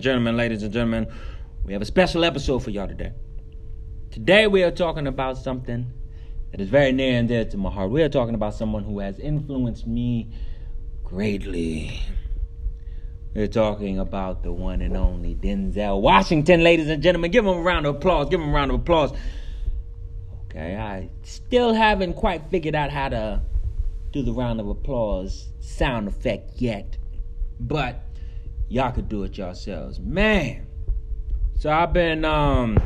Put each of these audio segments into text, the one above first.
And gentlemen, ladies and gentlemen, we have a special episode for y'all today. Today we are talking about something that is very near and dear to my heart. We are talking about someone who has influenced me greatly. We're talking about the one and only Denzel Washington, ladies and gentlemen. Give him a round of applause. Give him a round of applause. Okay, I still haven't quite figured out how to do the round of applause sound effect yet, but y'all could do it yourselves. Man. So I've been um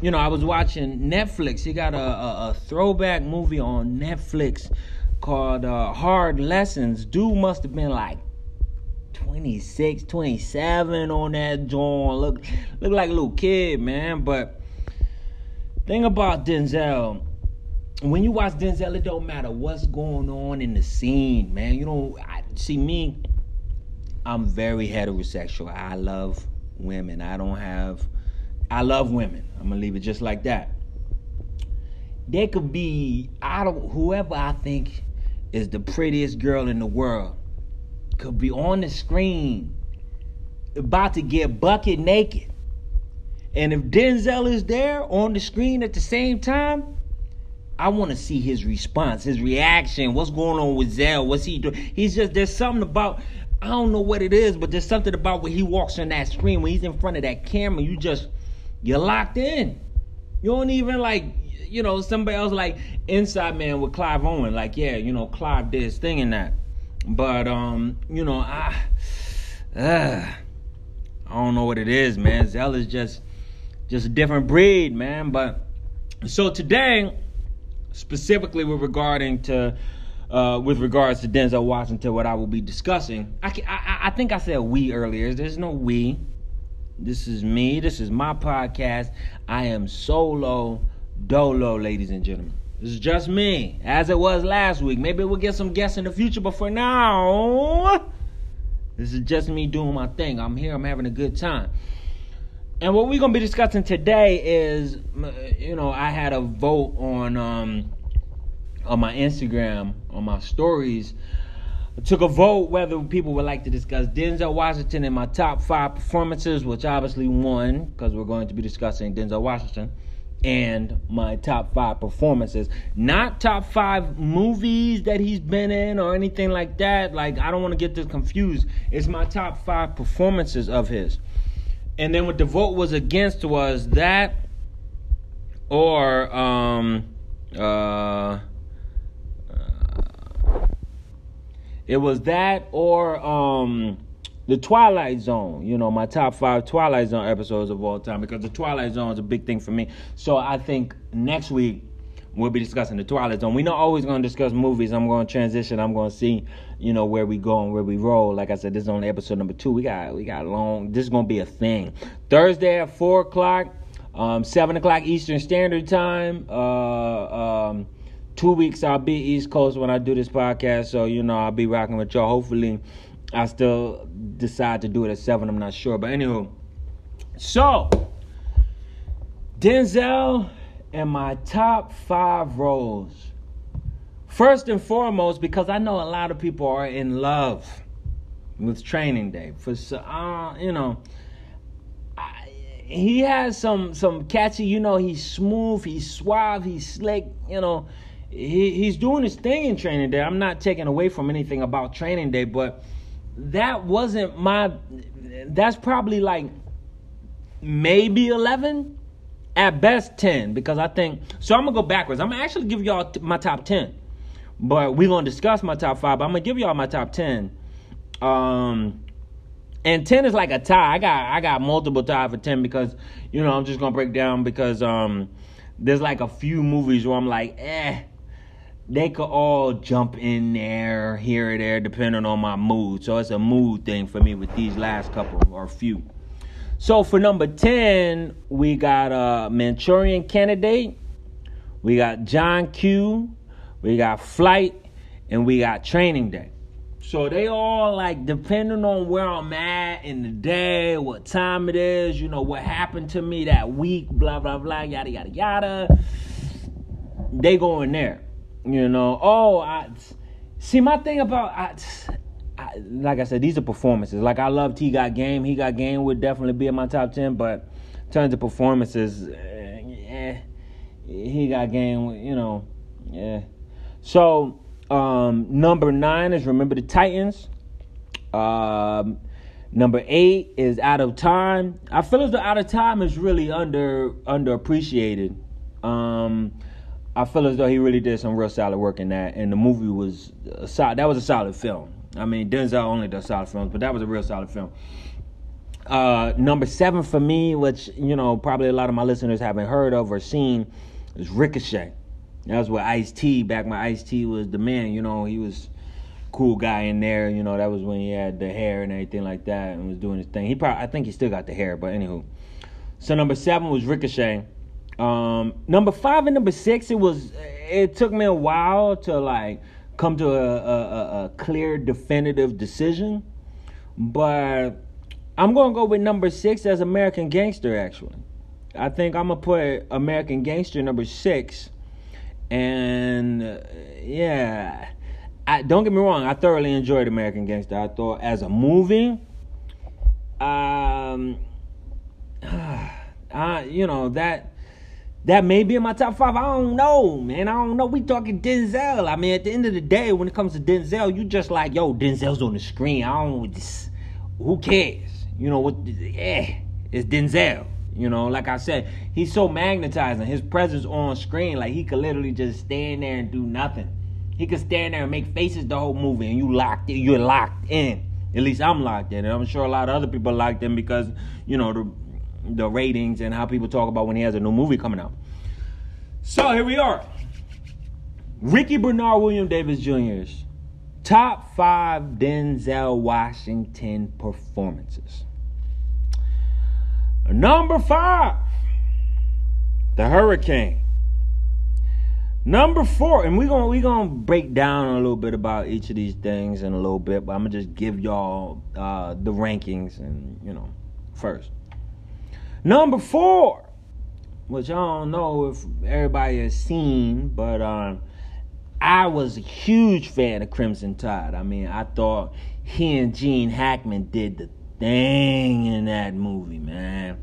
you know, I was watching Netflix. He got a, a, a throwback movie on Netflix called uh, Hard Lessons. Dude must have been like 26, 27 on that joint. Look, look like a little kid, man. But thing about Denzel, when you watch Denzel, it don't matter what's going on in the scene, man. You don't I, see me. I'm very heterosexual. I love women. I don't have. I love women. I'm gonna leave it just like that. There could be I don't whoever I think is the prettiest girl in the world could be on the screen about to get bucket naked. And if Denzel is there on the screen at the same time, I want to see his response, his reaction. What's going on with Zell? What's he doing? He's just there's something about I don't know what it is, but there's something about when he walks on that screen, when he's in front of that camera, you just you're locked in. You don't even like you know somebody else like Inside Man with Clive Owen. Like yeah, you know Clive did his thing in that, but um you know I uh, I don't know what it is, man. Zell is just just a different breed, man. But so today, specifically with regarding to uh, with regards to Denzel Washington, to what I will be discussing, I, I, I think I said we earlier. There's no we. This is me. This is my podcast. I am solo dolo, ladies and gentlemen. This is just me, as it was last week. Maybe we'll get some guests in the future, but for now, this is just me doing my thing. I'm here. I'm having a good time. And what we're gonna be discussing today is, you know, I had a vote on um, on my Instagram on my stories. I took a vote whether people would like to discuss Denzel Washington in my top five performances, which obviously won because we're going to be discussing Denzel Washington and my top five performances. Not top five movies that he's been in or anything like that. Like, I don't want to get this confused. It's my top five performances of his. And then what the vote was against was that or um uh it was that or um the Twilight Zone, you know, my top five Twilight Zone episodes of all time, because the Twilight Zone is a big thing for me. So I think next week we'll be discussing the Twilight Zone. We're not always going to discuss movies. I'm going to transition. I'm going to see, you know, where we go and where we roll. Like I said, this is only episode number two. We got we got long. This is going to be a thing. Thursday at four o'clock, um, seven o'clock Eastern Standard Time. Uh, um, two weeks I'll be East Coast when I do this podcast, so you know I'll be rocking with y'all. Hopefully I still decide to do it at seven. I'm not sure, but anywho. So Denzel and my top five roles. First and foremost, because I know a lot of people are in love with Training Day. For uh, you know, I, he has some some catchy. You know, he's smooth, he's suave, he's slick. You know, he, he's doing his thing in Training Day. I'm not taking away from anything about Training Day, but that wasn't my that's probably like maybe 11 at best 10 because i think so i'm gonna go backwards. I'm gonna actually give y'all my top 10 but we're gonna discuss my top five but i'm gonna give y'all my top 10 um and 10 is like a tie. I got i got multiple ties for 10 because you know i'm just gonna break down because um there's like a few movies where i'm like eh they could all jump in there here or there depending on my mood. So it's a mood thing for me with these last couple or few. So for number 10, we got a Manchurian Candidate, we got John Q, we got Flight, and we got Training Day. So they all like depending on where I'm at in the day, what time it is, you know, what happened to me that week, blah blah blah, yada yada yada. They go in there. You know, oh, I see. My thing about I, I like I said, these are performances. Like I love He Got Game. He Got Game would definitely be in my top ten, but in terms of performances, eh, he got game. You know, yeah. So um, number nine is Remember the Titans. Um, number eight is Out of Time. I feel as though Out of Time is really under underappreciated. Um, I feel as though he really did some real solid work in that, and the movie was a solid. That was a solid film. I mean, Denzel only does solid films, but that was a real solid film. Uh, number seven for me, which you know probably a lot of my listeners haven't heard of or seen, is Ricochet. That was where Ice T back when Ice T was the man. You know, he was cool guy in there. You know, that was when he had the hair and everything like that and was doing his thing. He probably, I think he still got the hair, but anywho. So number seven was Ricochet. Um, number five and number six, it was. It took me a while to like come to a, a, a clear, definitive decision, but I'm gonna go with number six as American Gangster. Actually, I think I'm gonna put American Gangster number six, and uh, yeah, I, don't get me wrong. I thoroughly enjoyed American Gangster. I thought as a movie, um, uh, you know that that may be in my top five. I don't know, man. I don't know. We talking Denzel. I mean, at the end of the day, when it comes to Denzel, you just like, yo, Denzel's on the screen. I don't. Just, who cares? You know what? Yeah, it's Denzel. You know, like I said, he's so magnetizing. His presence on screen, like he could literally just stand there and do nothing. He could stand there and make faces the whole movie, and you locked. In, you're locked in. At least I'm locked in, and I'm sure a lot of other people locked in because you know the the ratings and how people talk about when he has a new movie coming out. So here we are. Ricky Bernard William Davis Jr.'s top five Denzel Washington performances. Number five, The Hurricane. Number four, and we're gonna we gonna break down a little bit about each of these things in a little bit, but I'm gonna just give y'all uh, the rankings and you know first. Number four, which I don't know if everybody has seen, but um, I was a huge fan of Crimson Tide. I mean, I thought he and Gene Hackman did the thing in that movie, man.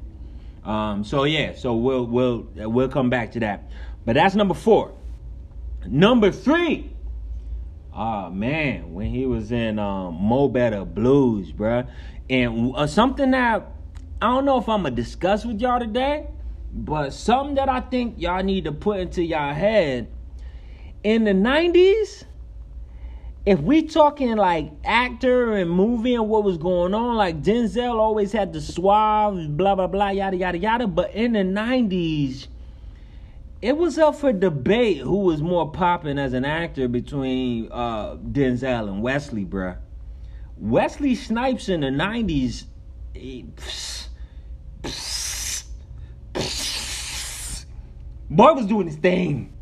Um, so yeah, so we'll we'll we'll come back to that. But that's number four. Number three. Oh man, when he was in um, Mo Better Blues, bruh. And uh, something that I don't know if I'm gonna discuss with y'all today, but something that I think y'all need to put into y'all head in the 90s, if we talking like actor and movie and what was going on, like Denzel always had the suave, blah blah blah, yada yada yada. But in the 90s, it was up for debate who was more popping as an actor between uh, Denzel and Wesley, bruh. Wesley Snipes in the 90s. He, Boy was doing his thing.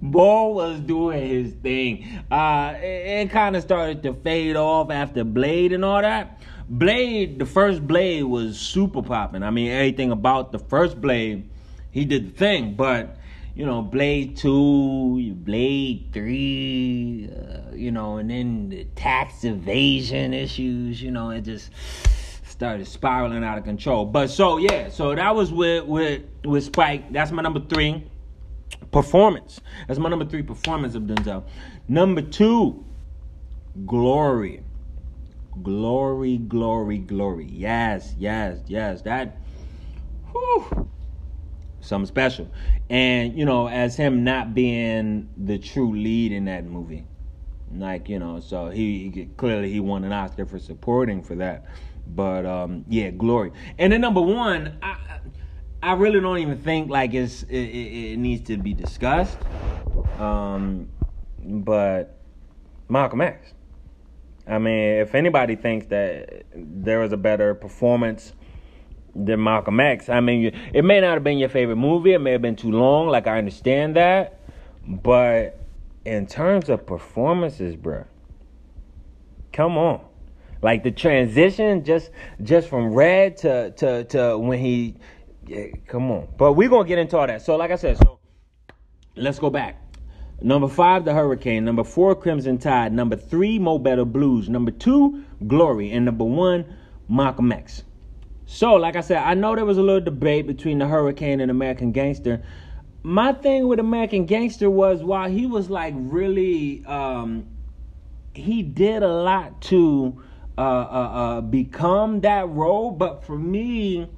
Boy was doing his thing. Uh, it, it kind of started to fade off after Blade and all that. Blade, the first Blade was super popping. I mean, everything about the first Blade, he did the thing. But you know, Blade Two, Blade Three, uh, you know, and then the tax evasion issues. You know, it just started spiraling out of control. But so yeah, so that was with with with Spike. That's my number three performance. That's my number three performance of Denzel. Number two, glory. Glory, glory, glory. Yes, yes, yes. That whew, something special. And you know, as him not being the true lead in that movie. Like, you know, so he, he clearly he won an Oscar for supporting for that. But um, yeah, glory. And then number one, I I really don't even think like it's it, it, needs to be discussed. Um, but Malcolm X. I mean, if anybody thinks that there was a better performance than Malcolm X, I mean, it may not have been your favorite movie. It may have been too long. Like I understand that, but in terms of performances, bruh, come on like the transition just just from red to to to when he yeah, come on but we're gonna get into all that so like i said so let's go back Number five, The Hurricane. Number four, Crimson Tide. Number three, Mo Better Blues. Number two, Glory. And number one, Malcolm X. So, like I said, I know there was a little debate between The Hurricane and American Gangster. My thing with American Gangster was while he was like really, um, he did a lot to uh, uh, uh, become that role. But for me,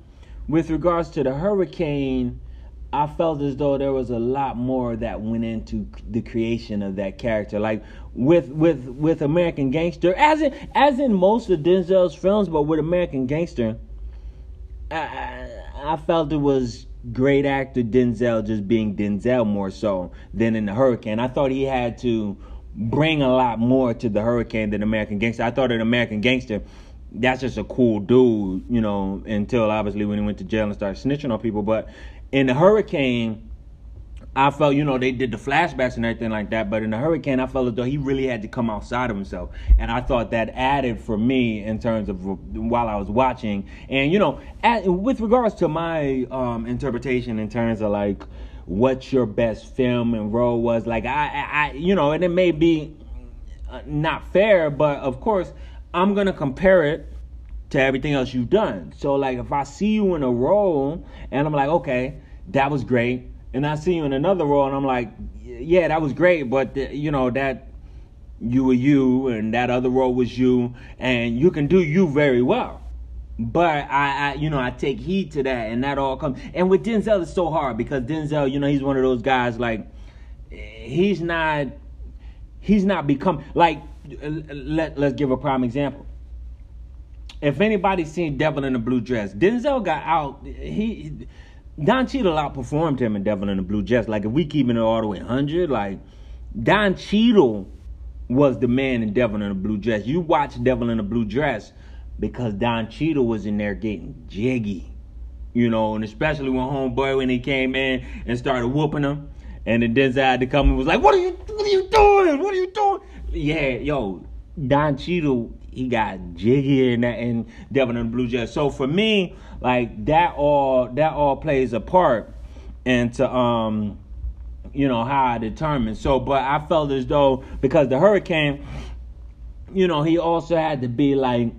with regards to The Hurricane, I felt as though there was a lot more that went into the creation of that character. Like with with with American Gangster, as in as in most of Denzel's films, but with American Gangster, I, I felt it was great actor Denzel just being Denzel more so than in the Hurricane. I thought he had to bring a lot more to the Hurricane than American Gangster. I thought in American Gangster that's just a cool dude, you know, until obviously when he went to jail and started snitching on people. But in the hurricane, I felt, you know, they did the flashbacks and everything like that, but in the hurricane, I felt as though he really had to come outside of himself. And I thought that added for me in terms of while I was watching. And, you know, at, with regards to my um, interpretation in terms of like what your best film and role was, like, I, I, you know, and it may be uh, not fair, but of course, I'm going to compare it to everything else you've done. So like if I see you in a role and I'm like, okay, that was great, and I see you in another role and I'm like, yeah, that was great, but the, you know that you were you and that other role was you, and you can do you very well. But I, I, you know, I take heed to that, and that all comes. And with Denzel, it's so hard because Denzel, you know, he's one of those guys like he's not, he's not become like. Let Let's give a prime example if anybody's seen Devil in a Blue Dress, Denzel got out. He Don Cheadle outperformed him in Devil in the Blue Dress. Like if we keeping it all the way hundred, like Don Cheadle was the man in Devil in the Blue Dress. You watch Devil in the Blue Dress because Don Cheadle was in there getting jiggy, you know, and especially when Homeboy when he came in and started whooping him, and then Denzel had to come and was like, "What are you? What are you doing? What are you doing?" Yeah, yo, Don Cheadle he got jiggy in that in Devil and the Blue Dress. So for me, like that all that all plays a part into um you know how I determine. So but I felt as though because the hurricane, you know, he also had to be like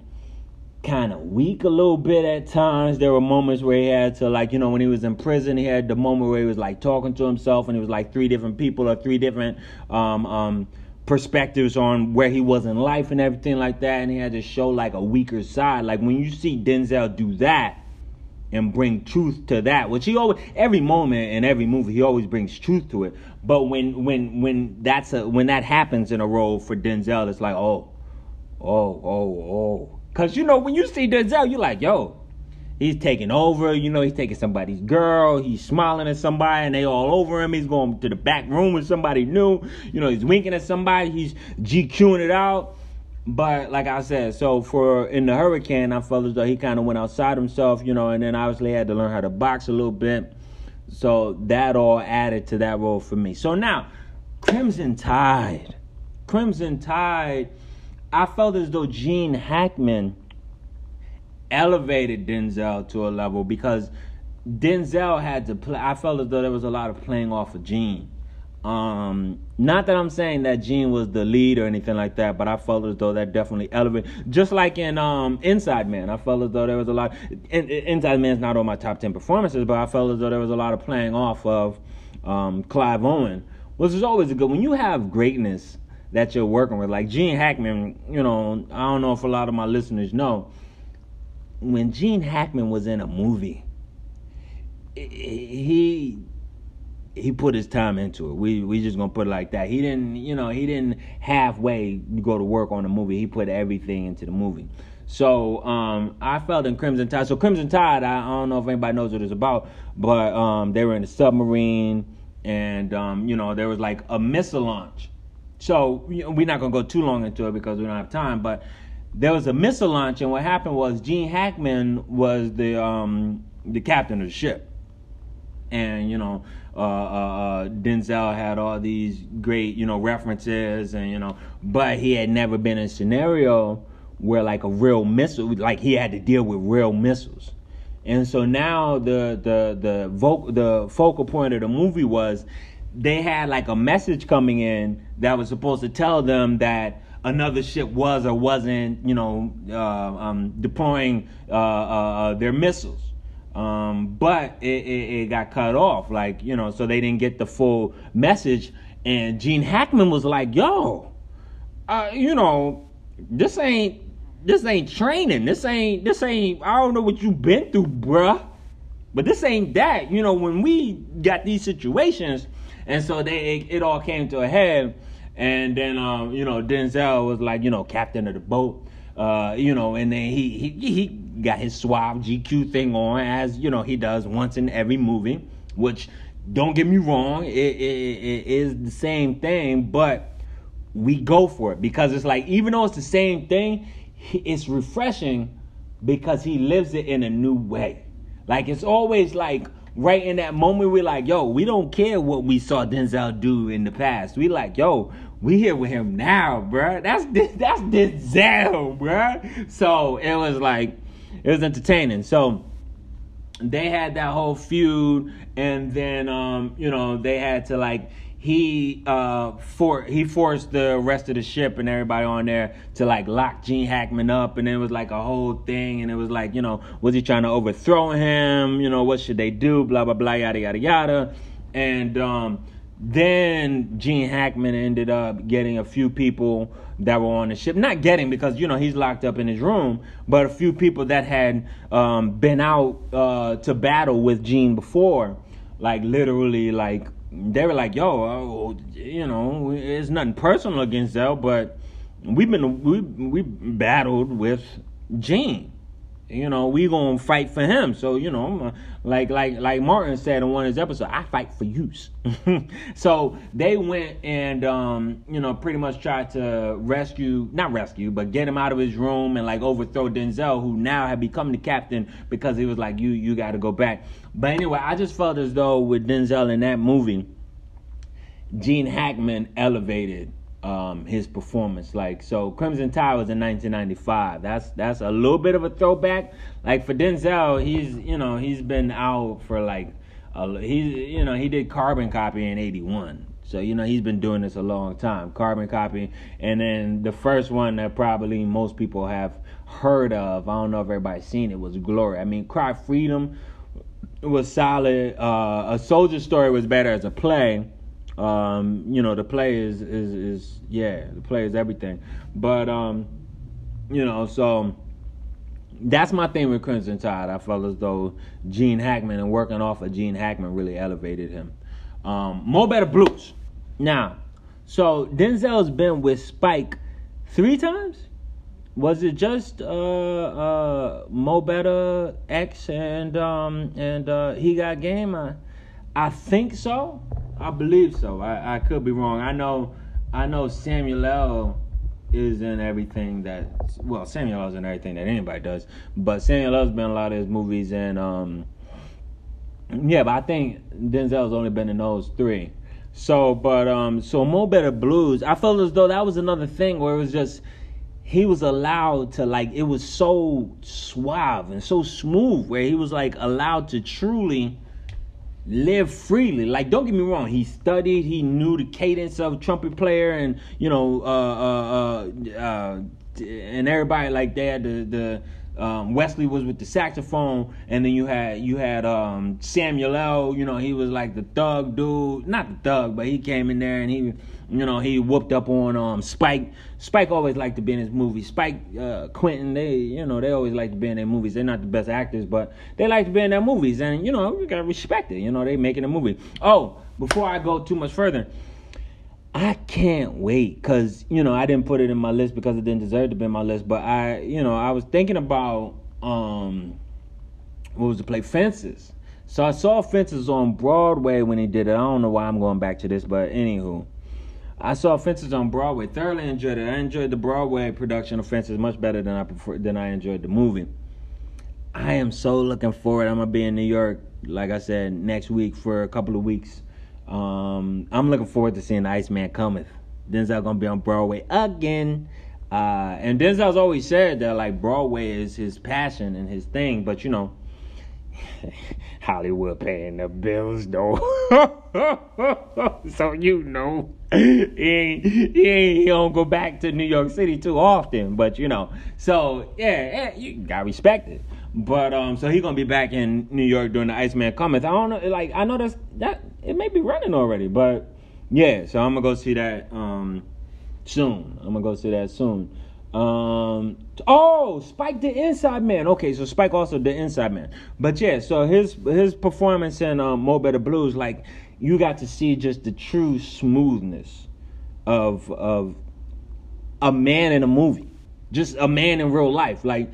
kind of weak a little bit at times. There were moments where he had to like, you know, when he was in prison, he had the moment where he was like talking to himself and he was like three different people or three different um um perspectives on where he was in life and everything like that, and he had to show like a weaker side. Like when you see Denzel do that and bring truth to that, which he always every moment in every movie he always brings truth to it. But when when when that's a when that happens in a role for Denzel, it's like oh, oh, oh, oh, because you know when you see Denzel, you're like yo, he's taking over. You know, he's taking somebody's girl. He's smiling at somebody, and they all over him. He's going to the back room with somebody new. You know, he's winking at somebody. He's GQing it out. But like I said, so for in the hurricane, I felt as though he kind of went outside himself. You know, and then obviously had to learn how to box a little bit. So that all added to that role for me. So now, Crimson Tide, Crimson Tide. I felt as though Gene Hackman elevated Denzel to a level because Denzel had to play. I felt as though there was a lot of playing off of Gene. Um, not that I'm saying that Gene was the lead or anything like that, but I felt as though that definitely elevated. Just like in um, Inside Man, I felt as though there was a lot. In, Inside Man's not on my top ten performances, but I felt as though there was a lot of playing off of um, Clive Owen, which is always a good. When you have greatness that you're working with, like Gene Hackman, you know, I don't know if a lot of my listeners know when Gene Hackman was in a movie, he he put his time into it. We we just gonna put it like that. He didn't, you know, he didn't halfway go to work on the movie. He put everything into the movie. So um, I felt in Crimson Tide. So Crimson Tide, I, I, don't know if anybody knows what it's about, but um, they were in a submarine, and um, you know there was like a missile launch. So you know, we're not gonna go too long into it because we don't have time, but there was a missile launch, and what happened was Gene Hackman was the um, the captain of the ship, and you know uh, uh, uh, Denzel had all these great you know references, and you know, but he had never been in a scenario where like a real missile, like he had to deal with real missiles, and so now the the the vocal the focal point of the movie was they had like a message coming in that was supposed to tell them that another ship was or wasn't, you know, uh, um, deploying uh, uh, their missiles. Um, but it, it, it, got cut off, like you know, so they didn't get the full message. And Gene Hackman was like, "Yo, uh, you know, this ain't this ain't training. This ain't this ain't. I don't know what you've been through, bruh, but this ain't that. You know, when we got these situations, and so they it all came to a head." And then, um, you know, Denzel was like, you know, captain of the boat. Uh, you know, and then he he he got his suave GQ thing on as you know he does once in every movie. Which, don't get me wrong, it, it, it is the same thing, but we go for it because it's like even though it's the same thing, it's refreshing because he lives it in a new way. Like it's always like right in that moment we're like, yo, we don't care what we saw Denzel do in the past. We like, yo, we here with him now, bruh. That's that's Denzel, bruh. So it was like it was entertaining. So they had that whole feud, and then um, you know they had to like he uh for he forced the rest of the ship and everybody on there to like lock Gene Hackman up and it was like a whole thing and it was like, you know, was he trying to overthrow him? You know, what should they do? Blah blah blah yada yada yada. And um then Gene Hackman ended up getting a few people that were on the ship. Not getting because you know he's locked up in his room, but a few people that had um, been out uh, to battle with Gene before, like literally, like they were like, "Yo, uh, you know, it's nothing personal against Zell, but we've been we we battled with Gene." You know, we gonna fight for him. So you know, like like like Martin said in one of his episodes, I fight for use. so they went and um, you know pretty much tried to rescue, not rescue, but get him out of his room and like overthrow Denzel, who now had become the captain because he was like, you you got to go back. But anyway, I just felt as though with Denzel in that movie, Gene Hackman elevated um, his performance. Like so, Crimson Tide was in 1995. That's that's a little bit of a throwback. Like for Denzel, he's you know he's been out for like a, he's you know he did Carbon Copy in '81. So you know he's been doing this a long time. Carbon Copy, and then the first one that probably most people have heard of. I don't know if everybody's seen it. Was Glory. I mean, Cry Freedom was solid. Uh, a Soldier Story was better as a play um, you know, the play is, is is yeah, the play is everything. But um, you know, so that's my thing with Crimson Tide. I felt as though Gene Hackman and working off of Gene Hackman really elevated him. Um, Mo Better Blues. Now, so Denzel's been with Spike three times. Was it just uh, uh, Mo Better X and um, and uh, he got game? I, I think so. I believe so. I, I could be wrong. I know I know Samuel L is in everything that well Samuel L is in everything that anybody does, but Samuel L's been in a lot of his movies and um yeah, but I think Denzel's only been in those three. So, but um, so Mo Better Blues, I felt as though that was another thing where it was just he was allowed to like it was so suave and so smooth where he was like allowed to truly live freely. Like, don't get me wrong, he studied, he knew the cadence of trumpet player, and you know, uh, uh, uh, uh and everybody like that. the the. Um, Wesley was with the saxophone, and then you had you had um, Samuel L. You know, he was like the thug dude, not the thug, but he came in there and he you know, he whooped up on um Spike. Spike always liked to be in his movies. Spike, uh, Quentin, they, you know, they always like to be in their movies. They're not the best actors, but they like to be in their movies, and you know, we gotta respect it. You know, they making a movie. Oh, before I go too much further, I can't wait because you know I didn't put it in my list because it didn't deserve to be in my list. But I, you know, I was thinking about um, what was the play Fences. So I saw Fences on Broadway when he did it. I don't know why I'm going back to this, but anywho. I saw Fences on Broadway. Thoroughly enjoyed it. I enjoyed the Broadway production of Fences much better than I prefer, than I enjoyed the movie. I am so looking forward. I'm gonna be in New York, like I said, next week for a couple of weeks. Um, I'm looking forward to seeing Iceman Cometh. Denzel gonna be on Broadway again. Uh, and Denzel's always said that like Broadway is his passion and his thing, but you know, Hollywood paying the bills though. so you know he ain't, he ain't he don't go back to New York City too often. But you know, so yeah, yeah you got respect it. But um, so he gonna be back in New York during the Iceman Cometh. I don't know, like I know that's that it may be running already, but yeah. So I'm gonna go see that um soon. I'm gonna go see that soon. Um. Oh, Spike the Inside Man. Okay, so Spike also the Inside Man. But yeah, so his his performance in um, Mo Better Blues, like you got to see just the true smoothness of of a man in a movie, just a man in real life. Like,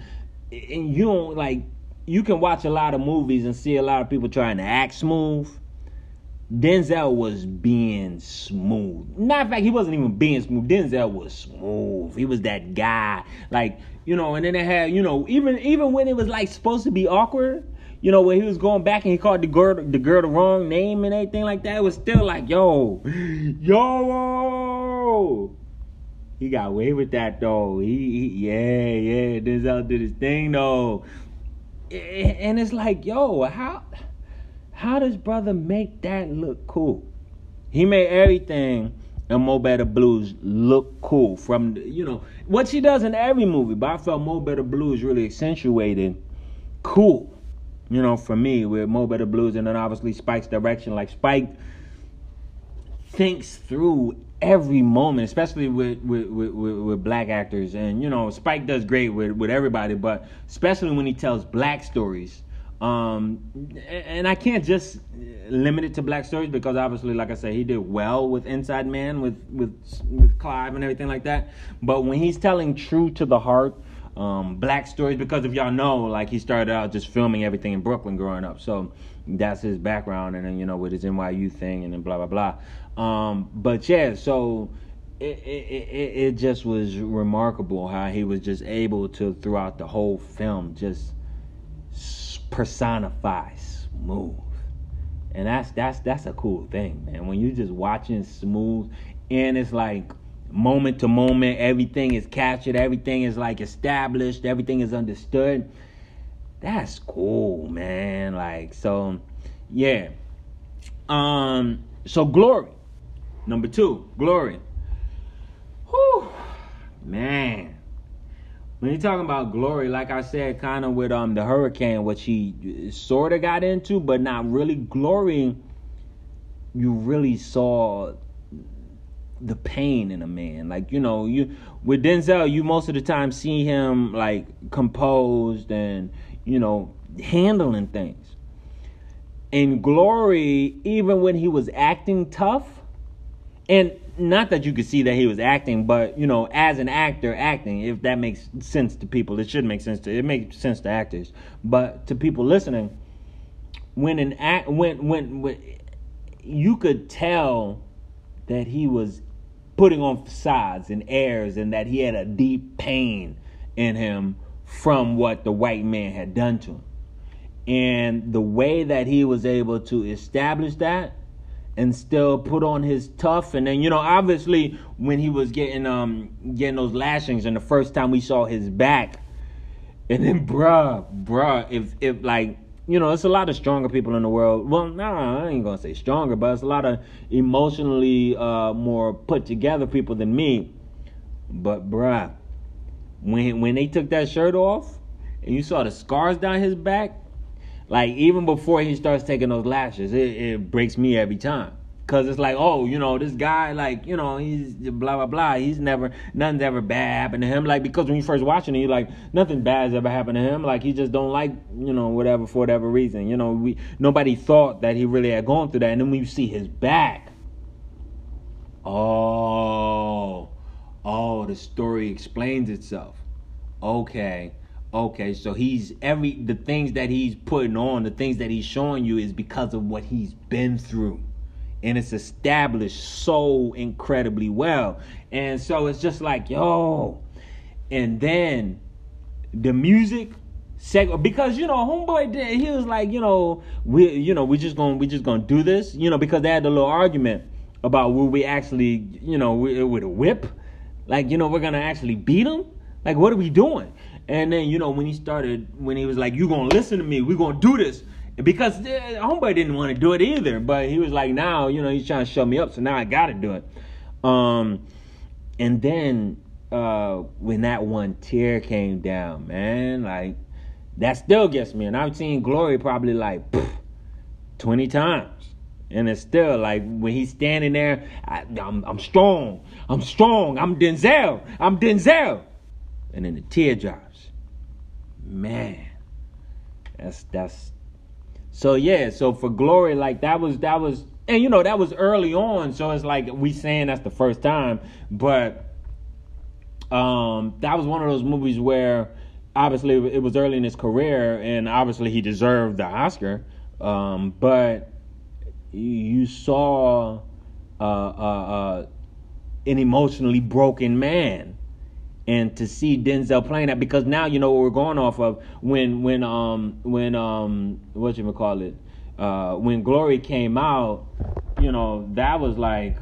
and you don't like you can watch a lot of movies and see a lot of people trying to act smooth Denzel was being smooth. Matter of fact, he wasn't even being smooth. Denzel was smooth. He was that guy. Like, you know, and then they had, you know, even even when it was like supposed to be awkward, you know, when he was going back and he called the girl the girl the wrong name and everything like that, it was still like, yo, yo. He got away with that though. He, he yeah, yeah. Denzel did his thing though. And it's like, yo, how how does brother make that look cool? He made everything in Mo Better Blues look cool. From you know what she does in every movie, but I felt Mo Better Blues really accentuated cool. You know, for me with Mo Better Blues, and then obviously Spike's direction. Like Spike thinks through every moment, especially with with, with, with, with black actors. And you know, Spike does great with, with everybody, but especially when he tells black stories um, and I can't just limit it to black stories because obviously, like I said, he did well with Inside Man, with with with Clive and everything like that. But when he's telling true to the heart, um, black stories, because if y'all know, like he started out just filming everything in Brooklyn growing up, so that's his background, and then you know with his NYU thing, and then blah blah blah. Um, but yeah, so. It, it, it, it just was remarkable how he was just able to throughout the whole film just personify smooth. And that's that's that's a cool thing, man. When you just watching smooth and it's like moment to moment, everything is captured, everything is like established, everything is understood. That's cool, man. Like so yeah. Um so glory. Number two, glory. Whew. Man when you're talking about glory, like I said, kind of with um the hurricane, which he sort of got into, but not really glory. You really saw the pain in a man. Like you know, you with Denzel, you most of the time see him like composed and you know handling things. In Glory, even when he was acting tough, and not that you could see that he was acting, but you know, as an actor acting, if that makes sense to people, it should make sense to it makes sense to actors, but to people listening, when an act when when, when you could tell that he was putting on facades and airs, and that he had a deep pain in him from what the white man had done to him, and the way that he was able to establish that and still put on his tough. And then you know obviously when he was getting um getting those lashings and the first time we saw his back and then bruh bruh if if like you know it's a lot of stronger people in the world. Well nah i ain't gonna say stronger but it's a lot of emotionally uh more put together people than me. But bruh when when they took that shirt off and you saw the scars down his back like even before he starts taking those lashes, it, it breaks me every time. Cause it's like, oh, you know, this guy, like, you know, he's blah blah blah. He's never, nothing's ever bad happened to him. Like, because when you first watching it, you're like, nothing bad's ever happened to him. Like, he just don't like, you know, whatever for whatever reason. You know, we nobody thought that he really had gone through that. And then when you see his back, oh, oh, the story explains itself. Okay, Okay, so he's every the things that he's putting on, the things that he's showing you is because of what he's been through. And it's established so incredibly well. And so it's just like, yo. And then the music because you know homeboy did he was like you know we you know we just gonna we just gonna do this you know because they had a little argument about will we actually you know with a whip like you know we're gonna actually beat him like what are we doing And then you know when he started, when he was like, "You gonna listen to me? We gonna do this." Because uh, homeboy didn't want to do it either, but he was like, "Now you know he's trying to shut me up, so now I got to do it." Um, and then uh, when that one tear came down, man, like that still gets me. And I've seen Glory probably like pff, twenty times. And it's still like when he's standing there, I, am I'm strong, I'm strong, I'm Denzel, I'm Denzel, and then the tear drops. Man, that's that's so yeah. So for Glory, like that was that was, and you know that was early on. So it's like we saying that's the first time, but um, that was one of those movies where obviously it was early in his career, and obviously he deserved the Oscar. Um, but you saw uh, uh, uh, an emotionally broken man and to see Denzel playing that because now you know what we're going off of when when um when um what you call it uh when Glory came out you know that was like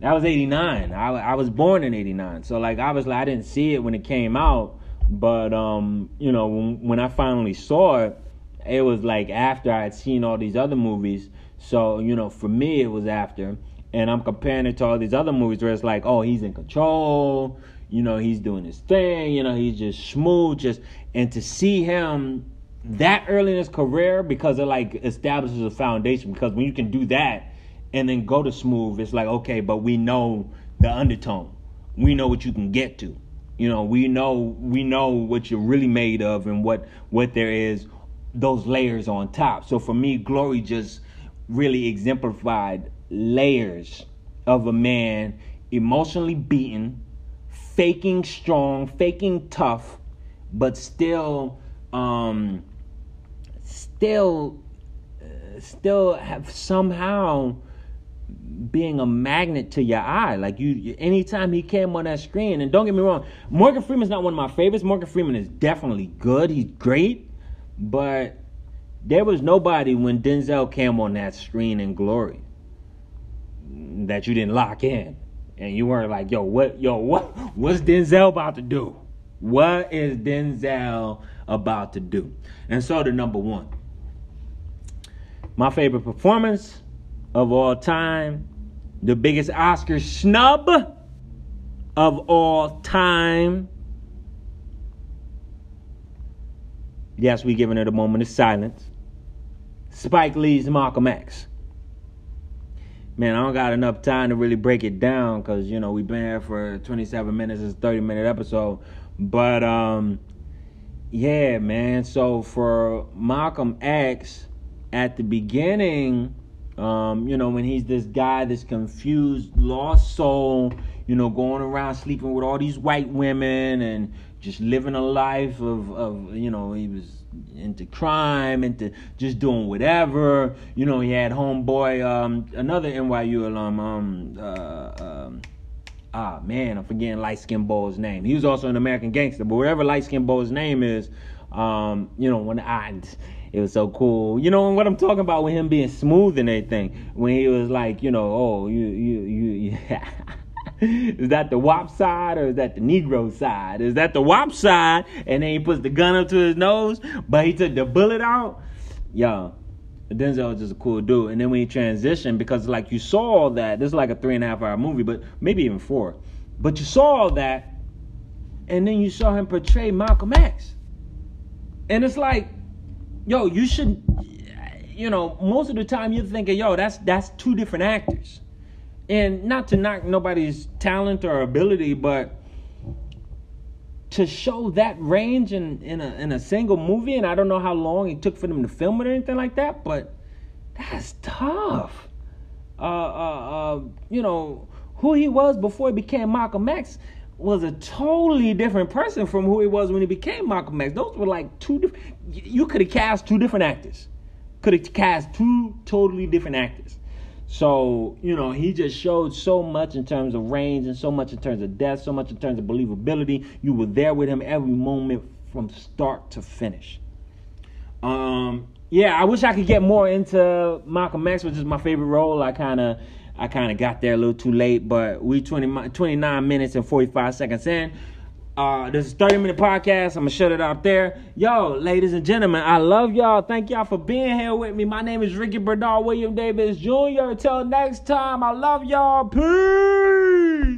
that was 89 I, I was born in 89 so like obviously I didn't see it when it came out but um you know when, when I finally saw it it was like after I had seen all these other movies. So, you know, for me, it was after. And I'm comparing it to all these other movies where it's like, oh, he's in control. You know, he's doing his thing. You know, he's just smooth. Just and to see him that early in his career because it like establishes a foundation. Because when you can do that and then go to smooth, it's like okay, but we know the undertone. We know what you can get to. You know, we know we know what you're really made of and what what there is those layers on top. So for me, Glory just really exemplified layers of a man emotionally beaten, faking strong, faking tough, but still, um, still, uh, still have somehow being a magnet to your eye. Like you, anytime he came on that screen, and don't get me wrong, Morgan Freeman's not one of my favorites. Morgan Freeman is definitely good. He's great. But there was nobody when Denzel came on that screen in glory that you didn't lock in. And you weren't like, yo, what yo, what what's Denzel about to do? What is Denzel about to do? And so the number one. My favorite performance of all time, the biggest Oscar snub of all time Yes, we giving it a moment of silence. Spike Lee's Malcolm X. Man, I don't got enough time to really break it down because you know we've been here for 27 minutes. It's a 30 minute episode, but um, yeah, man. So for Malcolm X, at the beginning, um, you know, when he's this guy, this confused, lost soul, you know, going around sleeping with all these white women and just living a life of, of you know, he was into crime, into just doing whatever. You know, he had homeboy, um, another NYU alum, um, uh, um, ah man, I'm forgetting light skin boy's name. He was also an American gangster, but whatever light skin boy's name is, um, you know, when I it was so cool. You know what I'm talking about with him being smooth and everything. When he was like, you know, oh, you, you, you, yeah. is that the WAP side or is that the Negro side? Is that the WAP side? And then he puts the gun up to his nose, but he took the bullet out. Yo, Denzel is just a cool dude. And then when he transitioned, because like you saw all that, this is like a three and a half hour movie, but maybe even four. But you saw all that, and then you saw him portray Malcolm X. And it's like, yo, you should, you know, most of the time you're thinking, yo, that's that's two different actors and not to knock nobody's talent or ability, but to show that range in, in a in a single movie, and I don't know how long it took for them to film it or anything like that, but that's tough. Uh, uh, uh, you know who he was before he became Malcolm X was a totally different person from who he was when he became Malcolm X. Those were like two different. You could have cast two different actors. Could have cast two totally different actors. So, you know, he just showed so much in terms of range and so much in terms of depth, so much in terms of believability. You were there with him every moment from start to finish. Um, yeah, I wish I could get more into Malcolm X, which is my favorite role. I kind of I kind of got there a little too late, but we 20, 29 minutes and 45 seconds in. Uh, this is 30 minute podcast. I'm gonna shut it out there. Yo, ladies and gentlemen, I love y'all. Thank y'all for being here with me. My name is Ricky Bernard William Davis Jr. Until next time, I love y'all. Peace.